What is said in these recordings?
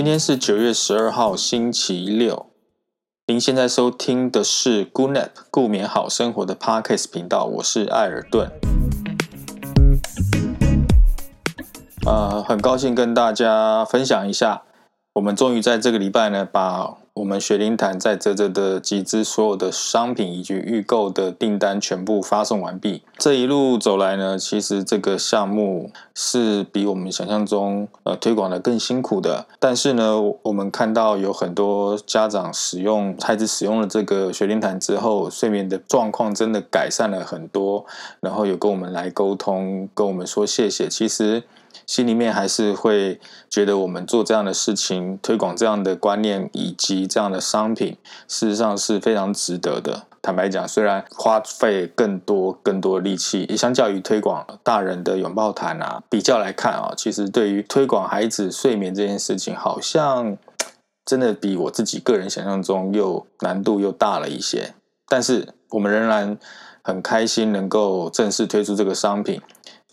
今天是九月十二号，星期六。您现在收听的是 Good Nap 顾眠好生活的 Podcast 频道，我是艾尔顿。呃，很高兴跟大家分享一下，我们终于在这个礼拜呢，把我们雪灵潭在泽泽的集资所有的商品以及预购的订单全部发送完毕。这一路走来呢，其实这个项目是比我们想象中呃推广的更辛苦的。但是呢，我们看到有很多家长使用孩子使用了这个雪灵潭之后，睡眠的状况真的改善了很多，然后有跟我们来沟通，跟我们说谢谢。其实。心里面还是会觉得，我们做这样的事情，推广这样的观念以及这样的商品，事实上是非常值得的。坦白讲，虽然花费更多、更多的力气，也相较于推广大人的拥抱毯啊，比较来看啊，其实对于推广孩子睡眠这件事情，好像真的比我自己个人想象中又难度又大了一些。但是我们仍然很开心能够正式推出这个商品。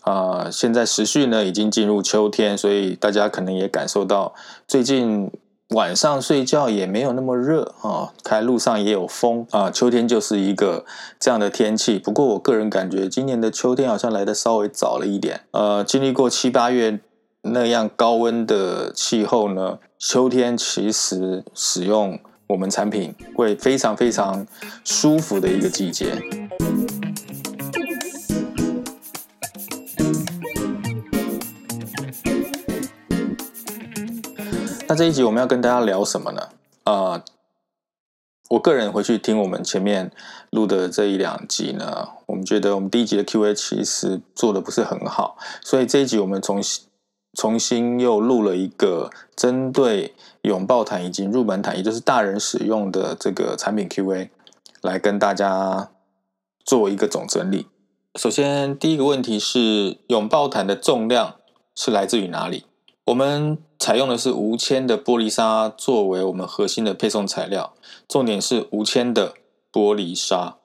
啊，现在时序呢已经进入秋天，所以大家可能也感受到最近晚上睡觉也没有那么热啊，开路上也有风啊，秋天就是一个这样的天气。不过我个人感觉今年的秋天好像来的稍微早了一点。呃，经历过七八月那样高温的气候呢，秋天其实使用我们产品会非常非常舒服的一个季节。那这一集我们要跟大家聊什么呢？啊，我个人回去听我们前面录的这一两集呢，我们觉得我们第一集的 Q&A 其实做的不是很好，所以这一集我们重新重新又录了一个针对拥抱毯以及入门毯，也就是大人使用的这个产品 Q&A，来跟大家做一个总整理。首先，第一个问题是拥抱毯的重量是来自于哪里？我们采用的是无铅的玻璃砂作为我们核心的配送材料，重点是无铅的玻璃砂，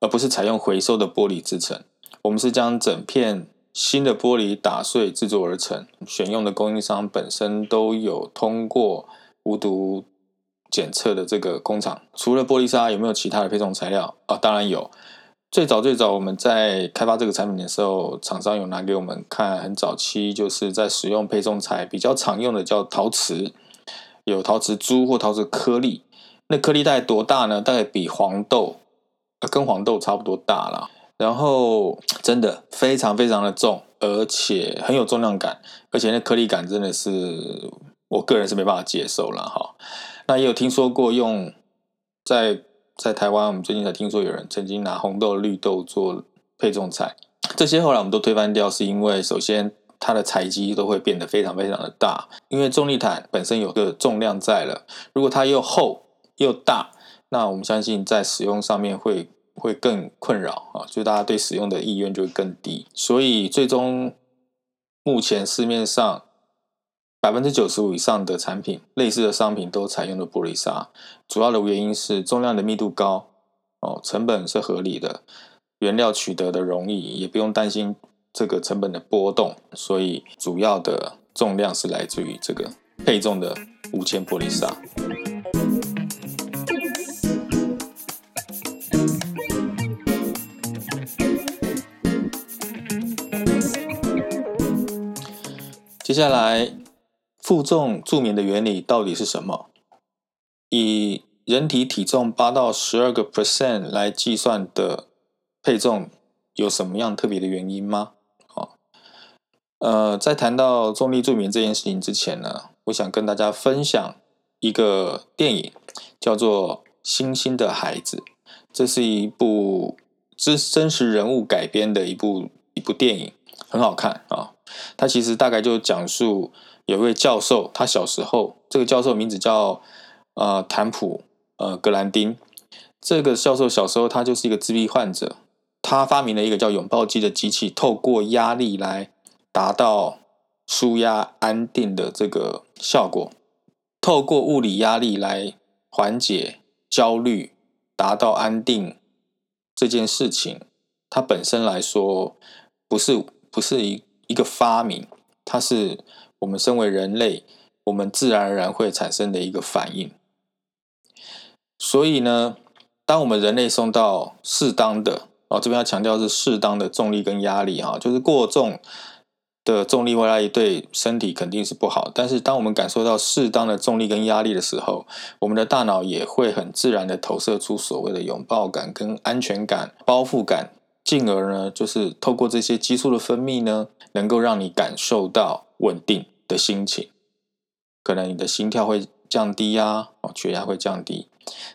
而不是采用回收的玻璃制成。我们是将整片新的玻璃打碎制作而成，选用的供应商本身都有通过无毒检测的这个工厂。除了玻璃砂，有没有其他的配送材料啊？当然有。最早最早我们在开发这个产品的时候，厂商有拿给我们看，很早期就是在使用配送材比较常用的叫陶瓷，有陶瓷珠或陶瓷颗粒，那颗粒大概多大呢？大概比黄豆，跟黄豆差不多大了。然后真的非常非常的重，而且很有重量感，而且那颗粒感真的是我个人是没办法接受了哈。那也有听说过用在。在台湾，我们最近才听说有人曾经拿红豆、绿豆做配重材，这些后来我们都推翻掉，是因为首先它的采集都会变得非常非常的大，因为重力毯本身有个重量在了，如果它又厚又大，那我们相信在使用上面会会更困扰啊，就大家对使用的意愿就会更低，所以最终目前市面上。百分之九十五以上的产品，类似的商品都采用了玻璃砂，主要的原因是重量的密度高，哦，成本是合理的，原料取得的容易，也不用担心这个成本的波动，所以主要的重量是来自于这个配重的五千玻璃砂。接下来。负重助眠的原理到底是什么？以人体体重八到十二个 percent 来计算的配重，有什么样特别的原因吗？好，呃，在谈到重力助眠这件事情之前呢，我想跟大家分享一个电影，叫做《星星的孩子》。这是一部真真实人物改编的一部一部电影，很好看啊。它其实大概就讲述。有位教授，他小时候，这个教授名字叫呃坦普呃格兰丁。这个教授小时候，他就是一个自闭患者，他发明了一个叫拥抱机的机器，透过压力来达到舒压安定的这个效果，透过物理压力来缓解焦虑，达到安定这件事情，它本身来说不是不是一一个发明，它是。我们身为人类我们自然而然会产生的一个反应。所以呢，当我们人类送到适当的哦，这边要强调是适当的重力跟压力哈，就是过重的重力或压力对身体肯定是不好。但是当我们感受到适当的重力跟压力的时候，我们的大脑也会很自然的投射出所谓的拥抱感跟安全感、包覆感，进而呢，就是透过这些激素的分泌呢，能够让你感受到稳定的心情。可能你的心跳会降低啊，哦，血压会降低。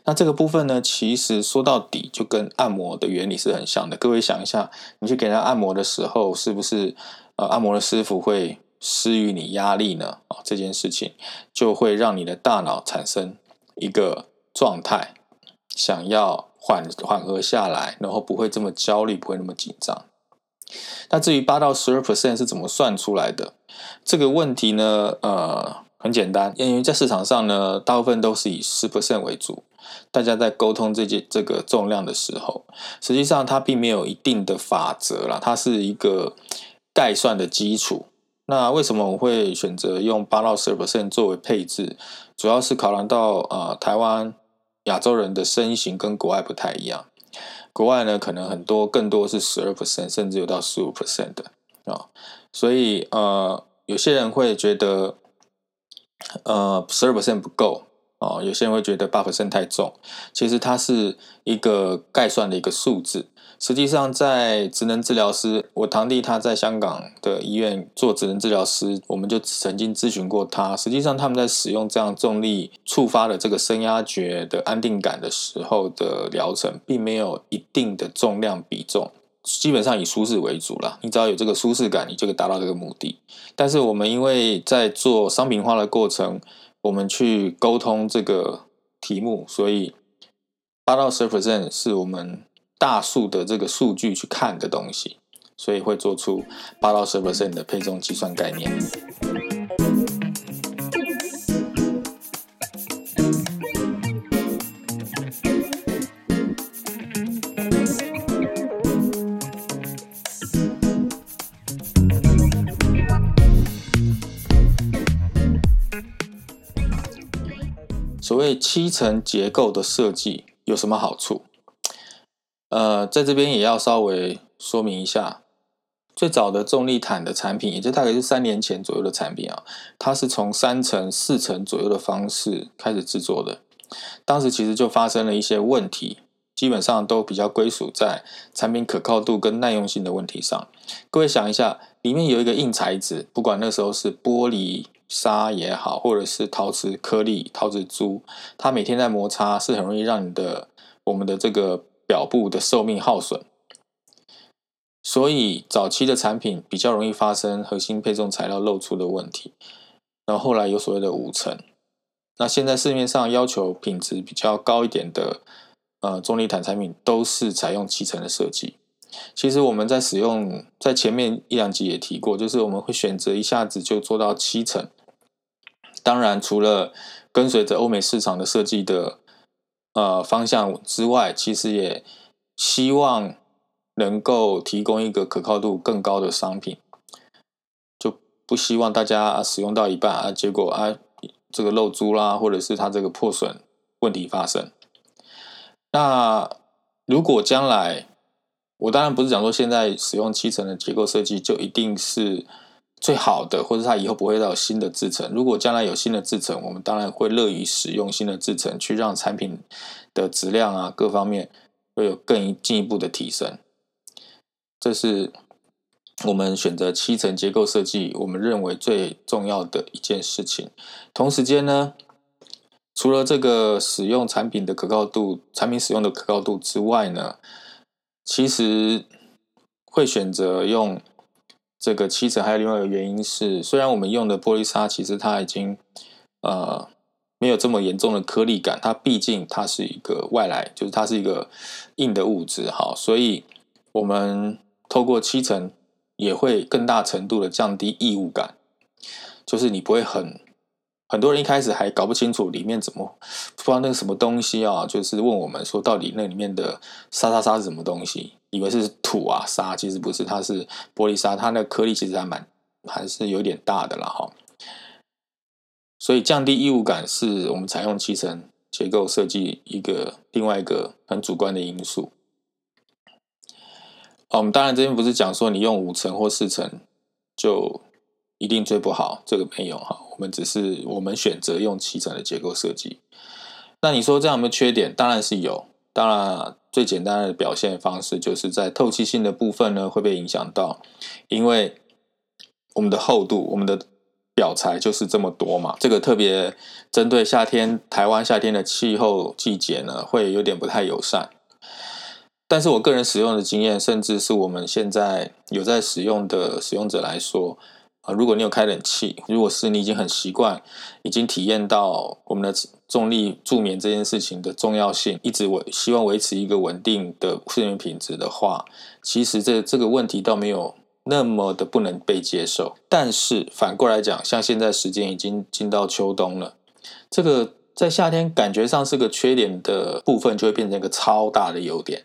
那这个部分呢，其实说到底就跟按摩的原理是很像的。各位想一下，你去给人按摩的时候，是不是呃按摩的师傅会施予你压力呢？哦，这件事情就会让你的大脑产生一个状态，想要缓缓和下来，然后不会这么焦虑，不会那么紧张。那至于八到十二 percent 是怎么算出来的？这个问题呢，呃。很简单，因为在市场上呢，大部分都是以十 percent 为主。大家在沟通这件这个重量的时候，实际上它并没有一定的法则啦，它是一个概算的基础。那为什么我会选择用八到十 percent 作为配置？主要是考量到呃，台湾亚洲人的身形跟国外不太一样。国外呢，可能很多更多是十二 percent，甚至有到十五 percent 的啊。所以呃，有些人会觉得。呃，十二 percent 不够哦。有些人会觉得八 percent 太重，其实它是一个概算的一个数字。实际上，在职能治疗师，我堂弟他在香港的医院做职能治疗师，我们就曾经咨询过他。实际上，他们在使用这样重力触发的这个升压觉的安定感的时候的疗程，并没有一定的重量比重。基本上以舒适为主了，你只要有这个舒适感，你就可以达到这个目的。但是我们因为在做商品化的过程，我们去沟通这个题目，所以八到十 percent 是我们大数的这个数据去看的东西，所以会做出八到十 percent 的配重计算概念。所谓七层结构的设计有什么好处？呃，在这边也要稍微说明一下，最早的重力毯的产品，也就大概是三年前左右的产品啊，它是从三层、四层左右的方式开始制作的。当时其实就发生了一些问题，基本上都比较归属在产品可靠度跟耐用性的问题上。各位想一下，里面有一个硬材质，不管那时候是玻璃。沙也好，或者是陶瓷颗粒、陶瓷珠，它每天在摩擦，是很容易让你的我们的这个表布的寿命耗损。所以早期的产品比较容易发生核心配重材料露出的问题。然后后来有所谓的五层，那现在市面上要求品质比较高一点的呃中立毯产品，都是采用七层的设计。其实我们在使用，在前面一两集也提过，就是我们会选择一下子就做到七层。当然，除了跟随着欧美市场的设计的呃方向之外，其实也希望能够提供一个可靠度更高的商品，就不希望大家使用到一半啊，结果啊这个漏珠啦，或者是它这个破损问题发生。那如果将来，我当然不是讲说现在使用七层的结构设计就一定是最好的，或者它以后不会再有新的制程。如果将来有新的制程，我们当然会乐于使用新的制程，去让产品的质量啊各方面会有更进一步的提升。这是我们选择七层结构设计，我们认为最重要的一件事情。同时间呢，除了这个使用产品的可靠度、产品使用的可靠度之外呢。其实会选择用这个七层，还有另外一个原因是，虽然我们用的玻璃砂，其实它已经呃没有这么严重的颗粒感，它毕竟它是一个外来，就是它是一个硬的物质，哈，所以我们透过七层也会更大程度的降低异物感，就是你不会很。很多人一开始还搞不清楚里面怎么不知道那个什么东西啊，就是问我们说到底那里面的沙沙沙是什么东西，以为是土啊沙，其实不是，它是玻璃沙，它那颗粒其实还蛮还是有点大的了哈。所以降低异物感是我们采用七层结构设计一个另外一个很主观的因素。哦，我们当然这边不是讲说你用五层或四层就一定最不好，这个没有哈。我们只是我们选择用七层的结构设计。那你说这样有没有缺点？当然是有。当然，最简单的表现方式就是在透气性的部分呢会被影响到，因为我们的厚度，我们的表材就是这么多嘛。这个特别针对夏天，台湾夏天的气候季节呢，会有点不太友善。但是我个人使用的经验，甚至是我们现在有在使用的使用者来说，啊，如果你有开冷气，如果是你已经很习惯，已经体验到我们的重力助眠这件事情的重要性，一直维希望维持一个稳定的睡眠品质的话，其实这这个问题倒没有那么的不能被接受。但是反过来讲，像现在时间已经进到秋冬了，这个在夏天感觉上是个缺点的部分，就会变成一个超大的优点。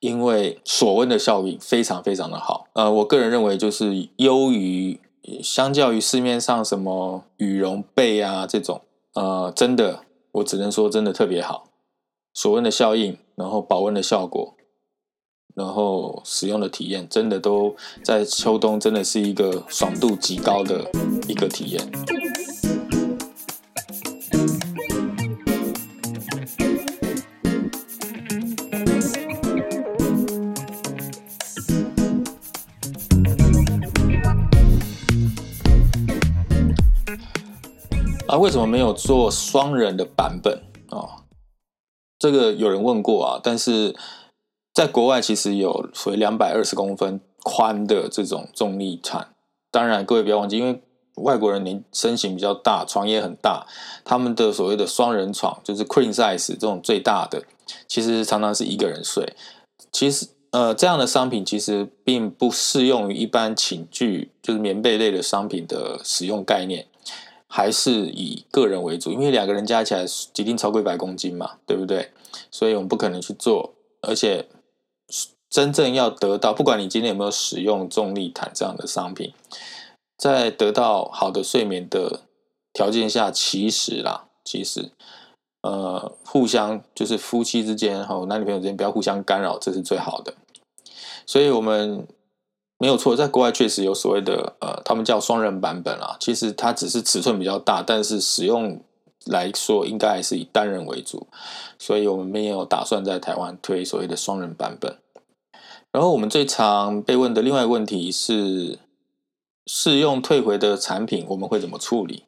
因为锁温的效应非常非常的好，呃，我个人认为就是优于相较于市面上什么羽绒被啊这种，呃，真的我只能说真的特别好，锁温的效应，然后保温的效果，然后使用的体验，真的都在秋冬真的是一个爽度极高的一个体验。为什么没有做双人的版本啊？这个有人问过啊，但是在国外其实有所谓两百二十公分宽的这种重力毯。当然，各位不要忘记，因为外国人年身形比较大，床也很大，他们的所谓的双人床就是 queen size 这种最大的，其实常常是一个人睡。其实，呃，这样的商品其实并不适用于一般寝具，就是棉被类的商品的使用概念。还是以个人为主，因为两个人加起来一定超过一百公斤嘛，对不对？所以我们不可能去做，而且真正要得到，不管你今天有没有使用重力毯这样的商品，在得到好的睡眠的条件下，其实啦，其实呃，互相就是夫妻之间哈，男女朋友之间不要互相干扰，这是最好的。所以我们。没有错，在国外确实有所谓的呃，他们叫双人版本啊。其实它只是尺寸比较大，但是使用来说应该还是以单人为主。所以我们没有打算在台湾推所谓的双人版本。然后我们最常被问的另外一个问题是，试用退回的产品我们会怎么处理？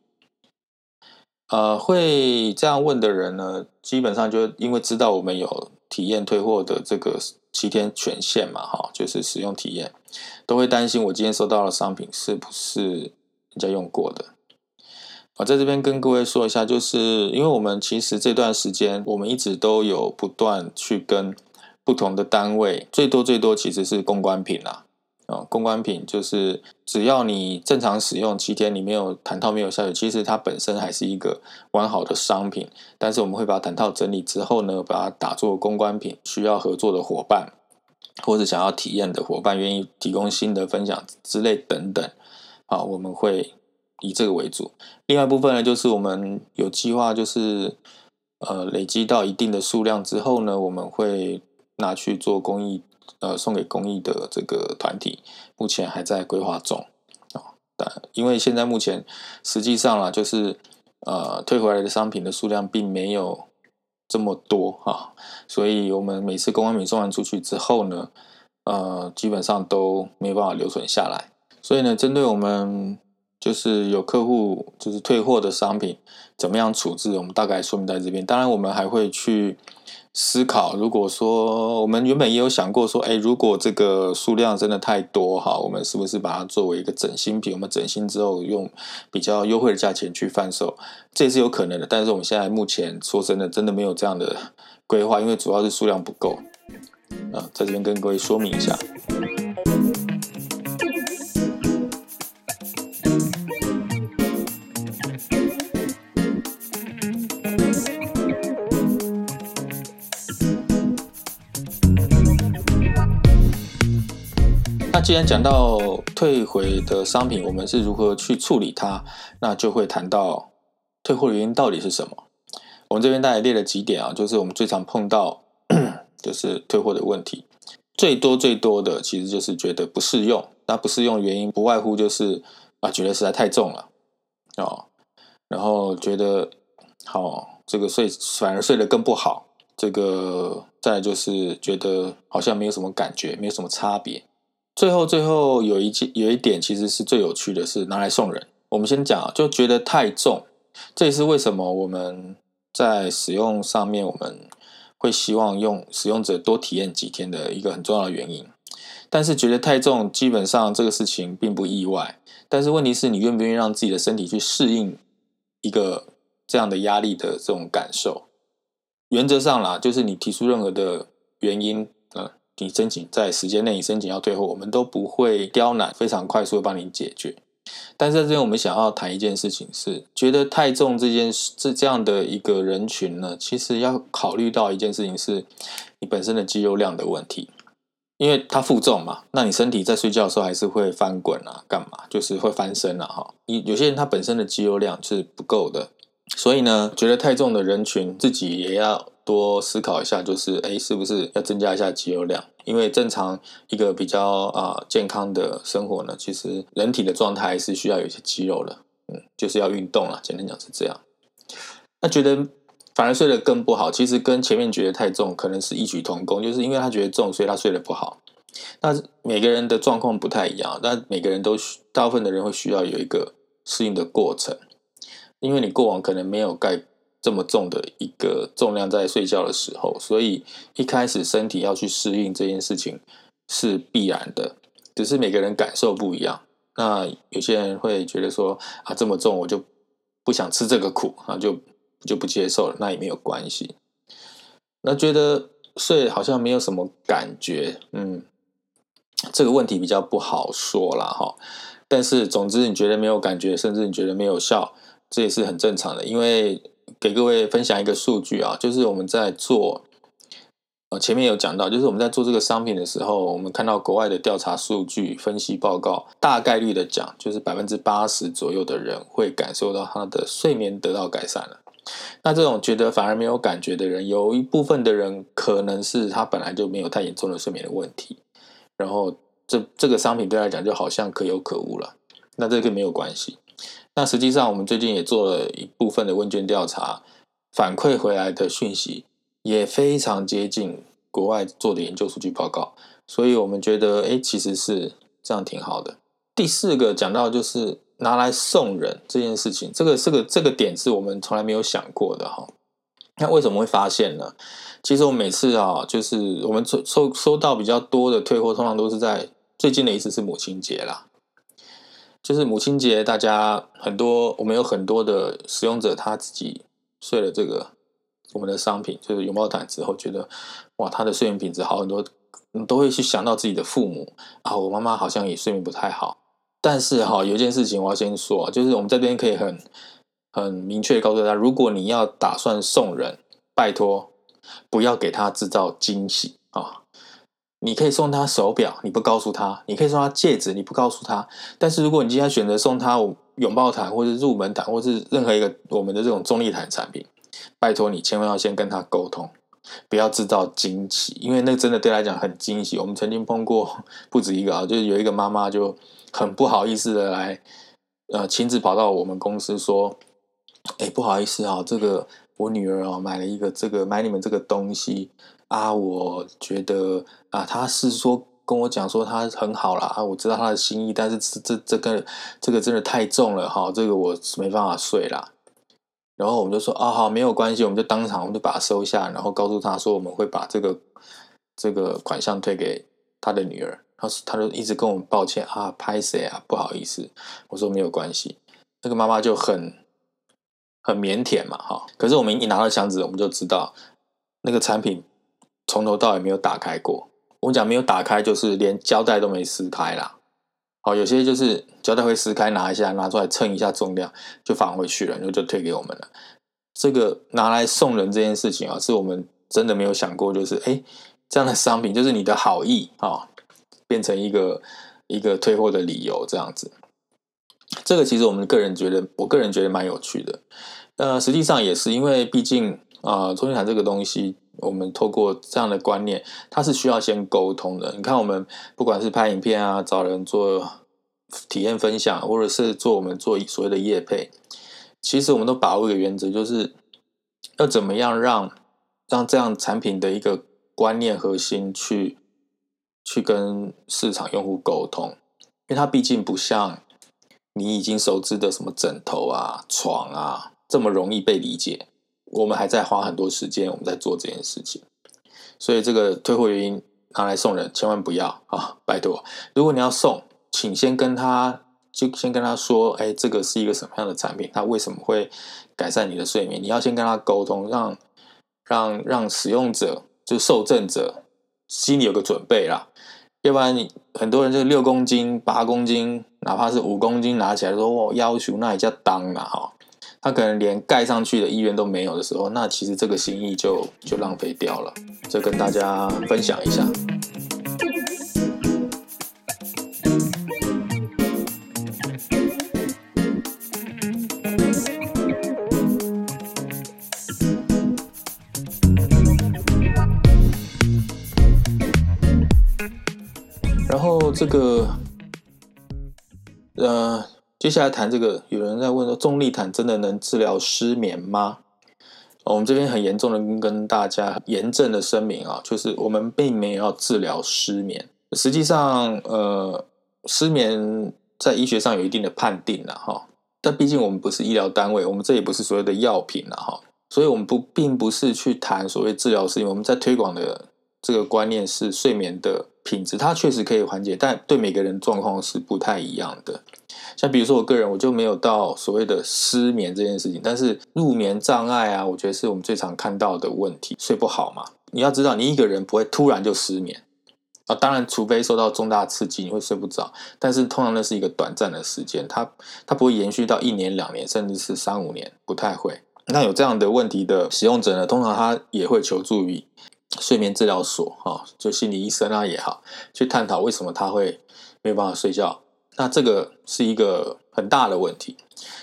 呃，会这样问的人呢，基本上就因为知道我们有体验退货的这个七天权限嘛，哈，就是使用体验。都会担心我今天收到的商品是不是人家用过的。我在这边跟各位说一下，就是因为我们其实这段时间我们一直都有不断去跟不同的单位，最多最多其实是公关品啦。啊公关品就是只要你正常使用七天，你没有弹套没有下水，其实它本身还是一个完好的商品。但是我们会把弹套整理之后呢，把它打做公关品，需要合作的伙伴。或者想要体验的伙伴愿意提供新的分享之类等等，啊，我们会以这个为主。另外一部分呢，就是我们有计划，就是呃累积到一定的数量之后呢，我们会拿去做公益，呃送给公益的这个团体。目前还在规划中啊，但因为现在目前实际上啊，就是呃退回来的商品的数量并没有。这么多啊，所以我们每次公安品送完出去之后呢，呃，基本上都没办法留存下来。所以呢，针对我们就是有客户就是退货的商品，怎么样处置，我们大概说明在这边。当然，我们还会去。思考，如果说我们原本也有想过说，哎，如果这个数量真的太多哈，我们是不是把它作为一个整新品？我们整新之后用比较优惠的价钱去贩售，这也是有可能的。但是我们现在目前说真的，真的没有这样的规划，因为主要是数量不够。啊，在这边跟各位说明一下。既然讲到退回的商品，我们是如何去处理它，那就会谈到退货原因到底是什么？我们这边大概列了几点啊，就是我们最常碰到 就是退货的问题，最多最多的其实就是觉得不适用。那不适用原因不外乎就是啊，觉得实在太重了哦，然后觉得好这个睡反而睡得更不好。这个再就是觉得好像没有什么感觉，没有什么差别。最后最后有一件有一点其实是最有趣的是拿来送人。我们先讲，就觉得太重，这也是为什么我们。在使用上面，我们会希望用使用者多体验几天的一个很重要的原因。但是觉得太重，基本上这个事情并不意外。但是问题是你愿不愿意让自己的身体去适应一个这样的压力的这种感受？原则上啦，就是你提出任何的原因，嗯，你申请在时间内你申请要退货，我们都不会刁难，非常快速的帮你解决。但是在这边，我们想要谈一件事情，是觉得太重这件事，这这样的一个人群呢，其实要考虑到一件事情，是你本身的肌肉量的问题，因为它负重嘛，那你身体在睡觉的时候还是会翻滚啊，干嘛，就是会翻身啊，哈，你有些人他本身的肌肉量是不够的，所以呢，觉得太重的人群自己也要多思考一下，就是哎，是不是要增加一下肌肉量？因为正常一个比较啊健康的生活呢，其实人体的状态是需要有一些肌肉的，嗯，就是要运动了。简单讲是这样。那觉得反而睡得更不好，其实跟前面觉得太重可能是异曲同工，就是因为他觉得重，所以他睡得不好。那每个人的状况不太一样，但每个人都需大部分的人会需要有一个适应的过程，因为你过往可能没有盖。这么重的一个重量在睡觉的时候，所以一开始身体要去适应这件事情是必然的，只是每个人感受不一样。那有些人会觉得说啊，这么重我就不想吃这个苦啊，就就不接受了，那也没有关系。那觉得睡好像没有什么感觉，嗯，这个问题比较不好说了哈。但是总之你觉得没有感觉，甚至你觉得没有效，这也是很正常的，因为。给各位分享一个数据啊，就是我们在做，呃，前面有讲到，就是我们在做这个商品的时候，我们看到国外的调查数据分析报告，大概率的讲，就是百分之八十左右的人会感受到他的睡眠得到改善了。那这种觉得反而没有感觉的人，有一部分的人可能是他本来就没有太严重的睡眠的问题，然后这这个商品对他来讲就好像可有可无了，那这个没有关系。那实际上，我们最近也做了一部分的问卷调查，反馈回来的讯息也非常接近国外做的研究数据报告，所以我们觉得，哎，其实是这样挺好的。第四个讲到就是拿来送人这件事情，这个这个这个点是我们从来没有想过的哈。那为什么会发现呢？其实我每次啊，就是我们收收收到比较多的退货，通常都是在最近的一次是母亲节啦。就是母亲节，大家很多，我们有很多的使用者，他自己睡了这个我们的商品，就是拥抱毯之后，觉得哇，他的睡眠品质好很多，都会去想到自己的父母啊，我妈妈好像也睡眠不太好。但是哈，有一件事情我要先说，就是我们这边可以很很明确告诉大家，如果你要打算送人，拜托不要给他制造惊喜啊。你可以送他手表，你不告诉他；你可以送他戒指，你不告诉他。但是如果你今天选择送他拥抱毯，或者入门毯，或是任何一个我们的这种重力毯产品，拜托你千万要先跟他沟通，不要制造惊喜，因为那真的对他来讲很惊喜。我们曾经碰过不止一个啊，就是有一个妈妈就很不好意思的来，呃，亲自跑到我们公司说：“哎，不好意思啊，这个我女儿啊买了一个这个买你们这个东西。”啊，我觉得啊，他是说跟我讲说他很好啦，啊，我知道他的心意，但是这这这个这个真的太重了哈，这个我没办法睡啦。然后我们就说啊，好，没有关系，我们就当场我们就把它收下，然后告诉他说我们会把这个这个款项退给他的女儿。他他就一直跟我们抱歉啊，拍谁啊，不好意思。我说没有关系，那个妈妈就很很腼腆嘛，哈。可是我们一拿到箱子，我们就知道那个产品。从头到尾没有打开过。我讲没有打开，就是连胶带都没撕开啦。好，有些就是胶带会撕开，拿一下，拿出来称一下重量，就返回去了，然后就退给我们了。这个拿来送人这件事情啊，是我们真的没有想过，就是哎，这样的商品就是你的好意啊，变成一个一个退货的理由这样子。这个其实我们个人觉得，我个人觉得蛮有趣的，呃，实际上也是，因为毕竟啊，中心谈这个东西，我们透过这样的观念，它是需要先沟通的。你看，我们不管是拍影片啊，找人做体验分享，或者是做我们做所谓的业配，其实我们都把握一个原则，就是要怎么样让让这样产品的一个观念核心去去跟市场用户沟通，因为它毕竟不像你已经熟知的什么枕头啊、床啊。这么容易被理解，我们还在花很多时间，我们在做这件事情。所以这个退货原因拿来送人，千万不要啊！拜托，如果你要送，请先跟他就先跟他说，哎，这个是一个什么样的产品，它为什么会改善你的睡眠？你要先跟他沟通，让让让使用者就受赠者心里有个准备啦。要不然你很多人就六公斤、八公斤，哪怕是五公斤拿起来说，我要求那也叫当了哈。他可能连盖上去的意愿都没有的时候，那其实这个心意就就浪费掉了。这跟大家分享一下。然后这个，呃。接下来谈这个，有人在问说，重力毯真的能治疗失眠吗？我们这边很严重的跟大家严正的声明啊，就是我们并没有要治疗失眠。实际上，呃，失眠在医学上有一定的判定了哈，但毕竟我们不是医疗单位，我们这也不是所谓的药品了哈，所以我们不并不是去谈所谓治疗失眠。我们在推广的这个观念是睡眠的品质，它确实可以缓解，但对每个人状况是不太一样的。像比如说我个人，我就没有到所谓的失眠这件事情，但是入眠障碍啊，我觉得是我们最常看到的问题，睡不好嘛。你要知道，你一个人不会突然就失眠啊，当然除非受到重大刺激，你会睡不着，但是通常那是一个短暂的时间，它它不会延续到一年、两年，甚至是三五年，不太会。那有这样的问题的使用者呢，通常他也会求助于睡眠治疗所啊，就心理医生啊也好，去探讨为什么他会没有办法睡觉。那这个是一个很大的问题，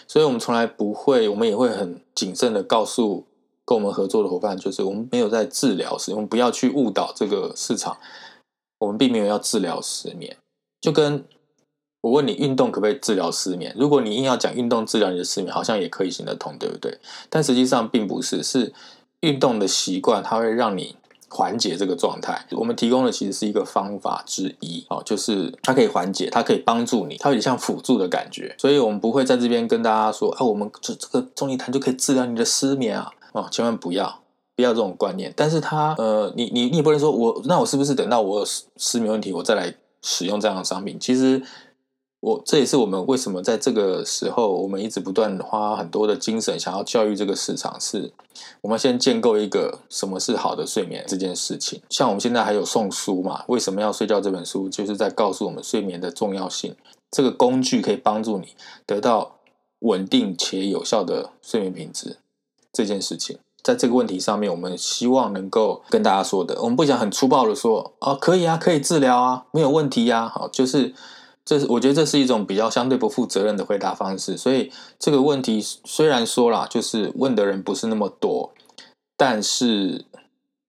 所以我们从来不会，我们也会很谨慎的告诉跟我们合作的伙伴，就是我们没有在治疗时，我们不要去误导这个市场，我们并没有要治疗失眠。就跟我问你，运动可不可以治疗失眠？如果你硬要讲运动治疗你的失眠，好像也可以行得通，对不对？但实际上并不是，是运动的习惯，它会让你。缓解这个状态，我们提供的其实是一个方法之一哦，就是它可以缓解，它可以帮助你，它有点像辅助的感觉，所以我们不会在这边跟大家说，啊，我们这这个中医谈就可以治疗你的失眠啊，哦，千万不要，不要这种观念。但是它，呃，你你你也不能说我，那我是不是等到我失失眠问题，我再来使用这样的商品？其实。我这也是我们为什么在这个时候，我们一直不断花很多的精神，想要教育这个市场，是我们先建构一个什么是好的睡眠这件事情。像我们现在还有送书嘛？为什么要睡觉？这本书就是在告诉我们睡眠的重要性。这个工具可以帮助你得到稳定且有效的睡眠品质。这件事情，在这个问题上面，我们希望能够跟大家说的，我们不想很粗暴的说，哦，可以啊，可以治疗啊，没有问题呀，好，就是。这是我觉得这是一种比较相对不负责任的回答方式，所以这个问题虽然说啦，就是问的人不是那么多，但是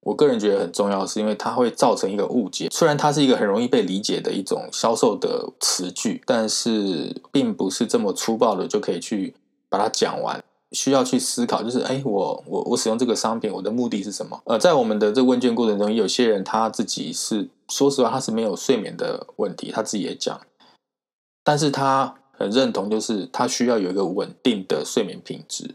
我个人觉得很重要，是因为它会造成一个误解。虽然它是一个很容易被理解的一种销售的词句，但是并不是这么粗暴的就可以去把它讲完。需要去思考，就是哎，我我我使用这个商品，我的目的是什么？呃，在我们的这问卷过程中，有些人他自己是说实话，他是没有睡眠的问题，他自己也讲。但是他很认同，就是他需要有一个稳定的睡眠品质，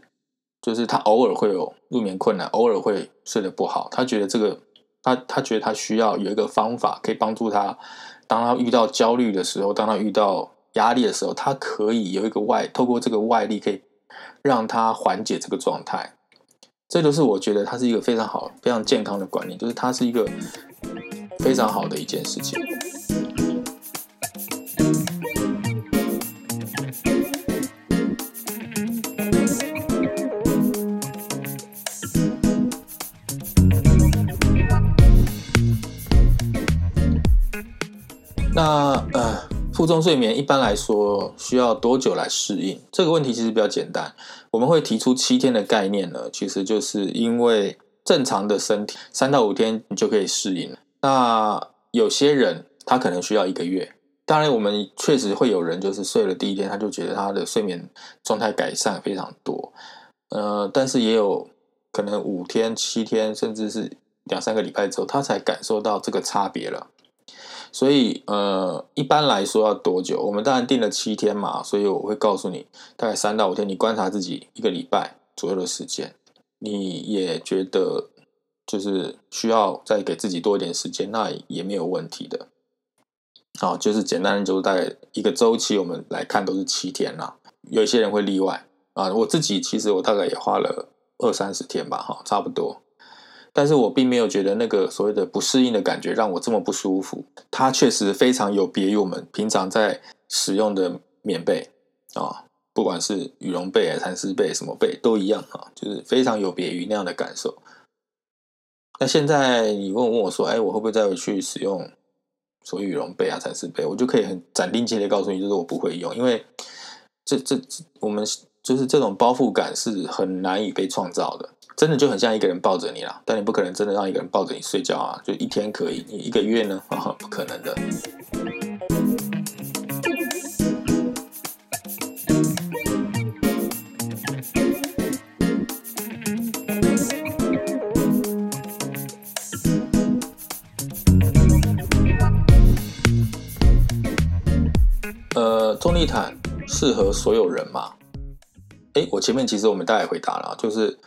就是他偶尔会有入眠困难，偶尔会睡得不好。他觉得这个，他他觉得他需要有一个方法可以帮助他，当他遇到焦虑的时候，当他遇到压力的时候，他可以有一个外，透过这个外力可以让他缓解这个状态。这就是我觉得它是一个非常好、非常健康的观念，就是它是一个非常好的一件事情。负重睡眠一般来说需要多久来适应？这个问题其实比较简单。我们会提出七天的概念呢，其实就是因为正常的身体三到五天你就可以适应了。那有些人他可能需要一个月。当然，我们确实会有人就是睡了第一天他就觉得他的睡眠状态改善非常多。呃，但是也有可能五天、七天，甚至是两三个礼拜之后，他才感受到这个差别了。所以，呃，一般来说要多久？我们当然定了七天嘛，所以我会告诉你，大概三到五天，你观察自己一个礼拜左右的时间，你也觉得就是需要再给自己多一点时间，那也没有问题的。好，就是简单的，就是大概一个周期，我们来看都是七天啦。有一些人会例外啊，我自己其实我大概也花了二三十天吧，哈，差不多。但是我并没有觉得那个所谓的不适应的感觉让我这么不舒服。它确实非常有别于我们平常在使用的棉被啊，不管是羽绒被啊、蚕丝被什么被都一样啊，就是非常有别于那样的感受。那现在你问问我说，哎，我会不会再回去使用所谓羽绒被啊、蚕丝被？我就可以很斩钉截铁告诉你，就是我不会用，因为这这我们就是这种包覆感是很难以被创造的。真的就很像一个人抱着你啦，但你不可能真的让一个人抱着你睡觉啊！就一天可以，你一个月呢？不可能的。呃，重力毯适合所有人吗？哎，我前面其实我们大概回答了，就是。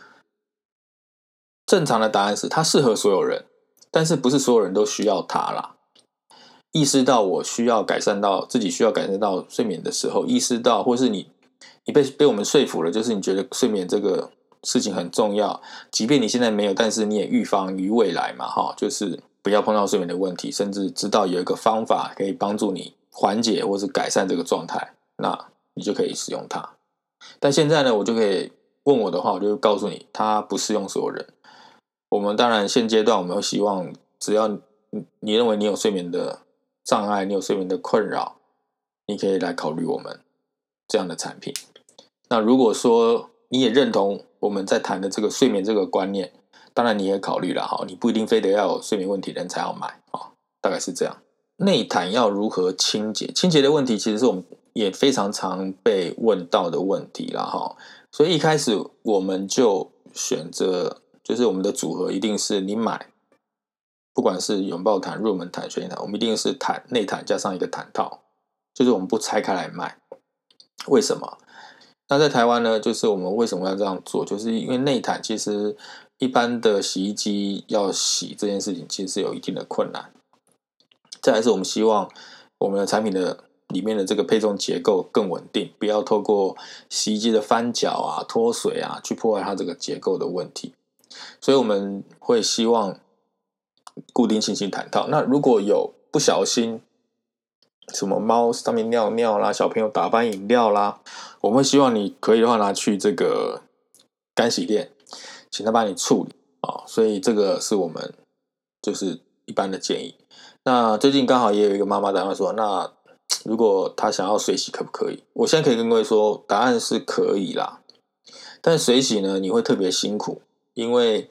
正常的答案是它适合所有人，但是不是所有人都需要它啦。意识到我需要改善到自己需要改善到睡眠的时候，意识到或是你你被被我们说服了，就是你觉得睡眠这个事情很重要，即便你现在没有，但是你也预防于未来嘛，哈，就是不要碰到睡眠的问题，甚至知道有一个方法可以帮助你缓解或是改善这个状态，那你就可以使用它。但现在呢，我就可以问我的话，我就告诉你，它不适用所有人。我们当然现阶段我们会希望，只要你认为你有睡眠的障碍，你有睡眠的困扰，你可以来考虑我们这样的产品。那如果说你也认同我们在谈的这个睡眠这个观念，当然你也考虑了哈，你不一定非得要有睡眠问题的人才要买啊，大概是这样。内胆要如何清洁？清洁的问题其实是我们也非常常被问到的问题了哈，所以一开始我们就选择。就是我们的组合一定是你买，不管是拥抱毯、入门毯、水毯，我们一定是毯内毯加上一个毯套，就是我们不拆开来卖。为什么？那在台湾呢？就是我们为什么要这样做？就是因为内毯其实一般的洗衣机要洗这件事情，其实是有一定的困难。再来是我们希望我们的产品的里面的这个配重结构更稳定，不要透过洗衣机的翻搅啊、脱水啊，去破坏它这个结构的问题。所以我们会希望固定性型毯套。那如果有不小心什么猫上面尿尿啦，小朋友打翻饮料啦，我们会希望你可以的话拿去这个干洗店，请他帮你处理啊。所以这个是我们就是一般的建议。那最近刚好也有一个妈妈打电话说，那 如果她想要水洗可不可以？我现在可以跟各位说，答案是可以啦。但水洗呢，你会特别辛苦。因为，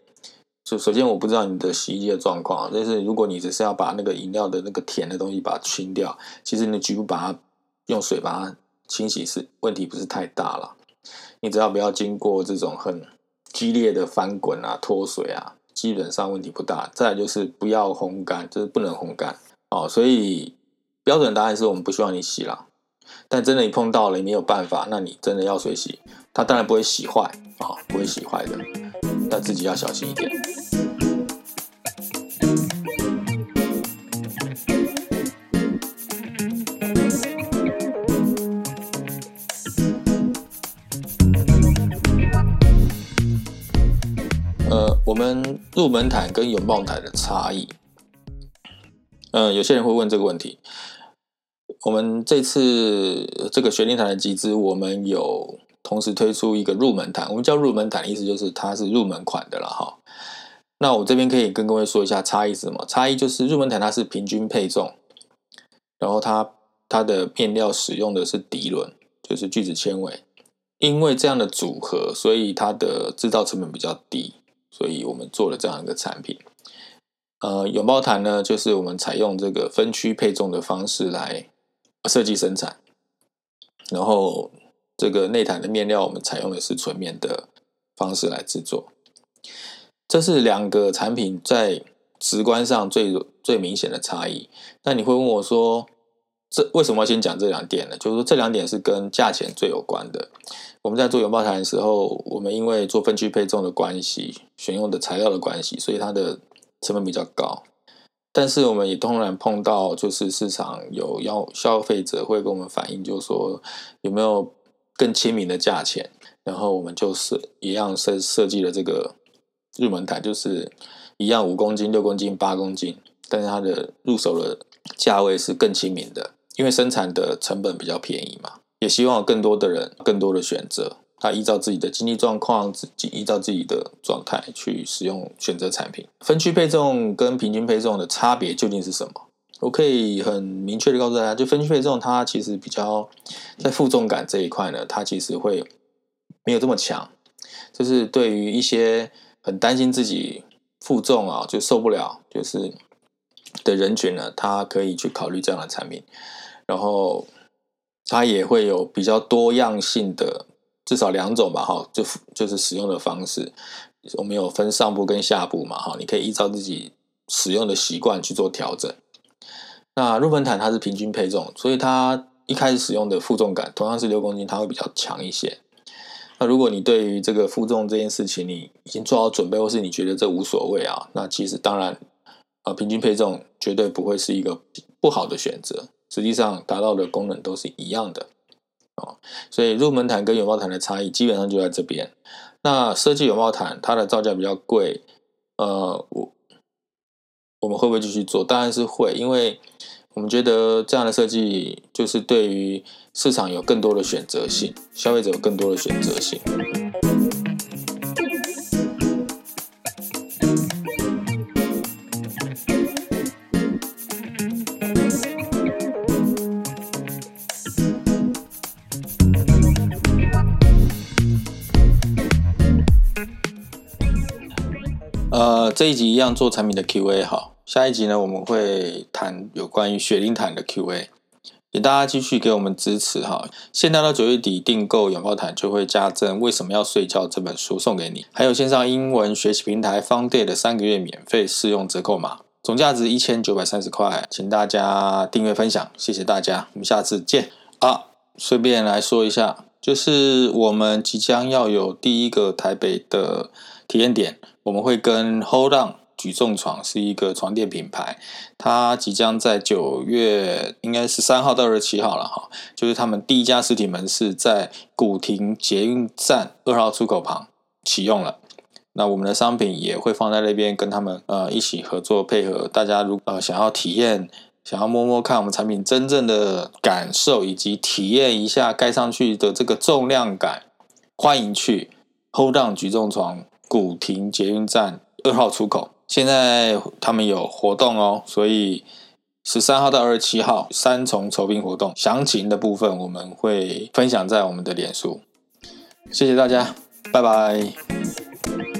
首首先我不知道你的洗衣机的状况，但是如果你只是要把那个饮料的那个甜的东西把它清掉，其实你局部把它用水把它清洗是问题不是太大了。你只要不要经过这种很激烈的翻滚啊、脱水啊，基本上问题不大。再就是不要烘干，就是不能烘干哦。所以标准答案是我们不希望你洗了，但真的你碰到了你没有办法，那你真的要水洗，它当然不会洗坏啊，不会洗坏的。但自己要小心一点。呃，我们入门毯跟拥抱毯的差异，嗯，有些人会问这个问题。我们这次这个雪灵毯的集资，我们有。同时推出一个入门毯，我们叫入门毯，意思就是它是入门款的了哈。那我这边可以跟各位说一下差异是什么？差异就是入门毯它是平均配重，然后它它的面料使用的是涤纶，就是聚酯纤维。因为这样的组合，所以它的制造成本比较低，所以我们做了这样一个产品。呃，永包毯呢，就是我们采用这个分区配重的方式来设计生产，然后这个内毯的面料，我们采用的是纯棉的方式来制作。这是两个产品在直观上最最明显的差异。那你会问我说，这为什么要先讲这两点呢？就是说这两点是跟价钱最有关的。我们在做拥抱台的时候，我们因为做分区配重的关系，选用的材料的关系，所以它的成本比较高。但是我们也当然碰到，就是市场有要消费者会跟我们反映，就是说有没有更亲民的价钱。然后我们就是一样设设计了这个。入门台就是一样，五公斤、六公斤、八公斤，但是它的入手的价位是更亲民的，因为生产的成本比较便宜嘛。也希望更多的人、更多的选择，他依照自己的经济状况、自己依照自己的状态去使用选择产品。分区配重跟平均配重的差别究竟是什么？我可以很明确的告诉大家，就分区配重，它其实比较在负重感这一块呢，它其实会没有这么强，就是对于一些。很担心自己负重啊，就受不了，就是的人群呢，他可以去考虑这样的产品，然后它也会有比较多样性的，至少两种吧，哈，就就是使用的方式，我们有分上部跟下部嘛，哈，你可以依照自己使用的习惯去做调整。那入门毯它是平均配重，所以它一开始使用的负重感同样是六公斤，它会比较强一些。那如果你对于这个负重这件事情，你已经做好准备，或是你觉得这无所谓啊，那其实当然，啊，平均配重绝对不会是一个不好的选择。实际上，达到的功能都是一样的哦。所以入门毯跟拥抱毯的差异基本上就在这边。那设计拥抱毯，它的造价比较贵，呃，我我们会不会继续做？当然是会，因为。我们觉得这样的设计就是对于市场有更多的选择性，消费者有更多的选择性。这一集一样做产品的 Q&A 好。下一集呢，我们会谈有关于雪灵毯的 Q&A，也大家继续给我们支持哈。现在到九月底订购拥抱毯就会加赠《为什么要睡觉》这本书送给你，还有线上英文学习平台 Founday 的三个月免费试用折扣码，总价值一千九百三十块，请大家订阅分享，谢谢大家，我们下次见啊！顺便来说一下，就是我们即将要有第一个台北的体验点，我们会跟 Hold On。举重床是一个床垫品牌，它即将在九月，应该是三号到二十七号了哈，就是他们第一家实体门市在古亭捷运站二号出口旁启用了。那我们的商品也会放在那边，跟他们呃一起合作配合。大家如呃想要体验，想要摸摸看我们产品真正的感受，以及体验一下盖上去的这个重量感，欢迎去 Hold On 举重床古亭捷运站二号出口。现在他们有活动哦，所以十三号到二十七号三重筹兵活动，详情的部分我们会分享在我们的脸书。谢谢大家，拜拜。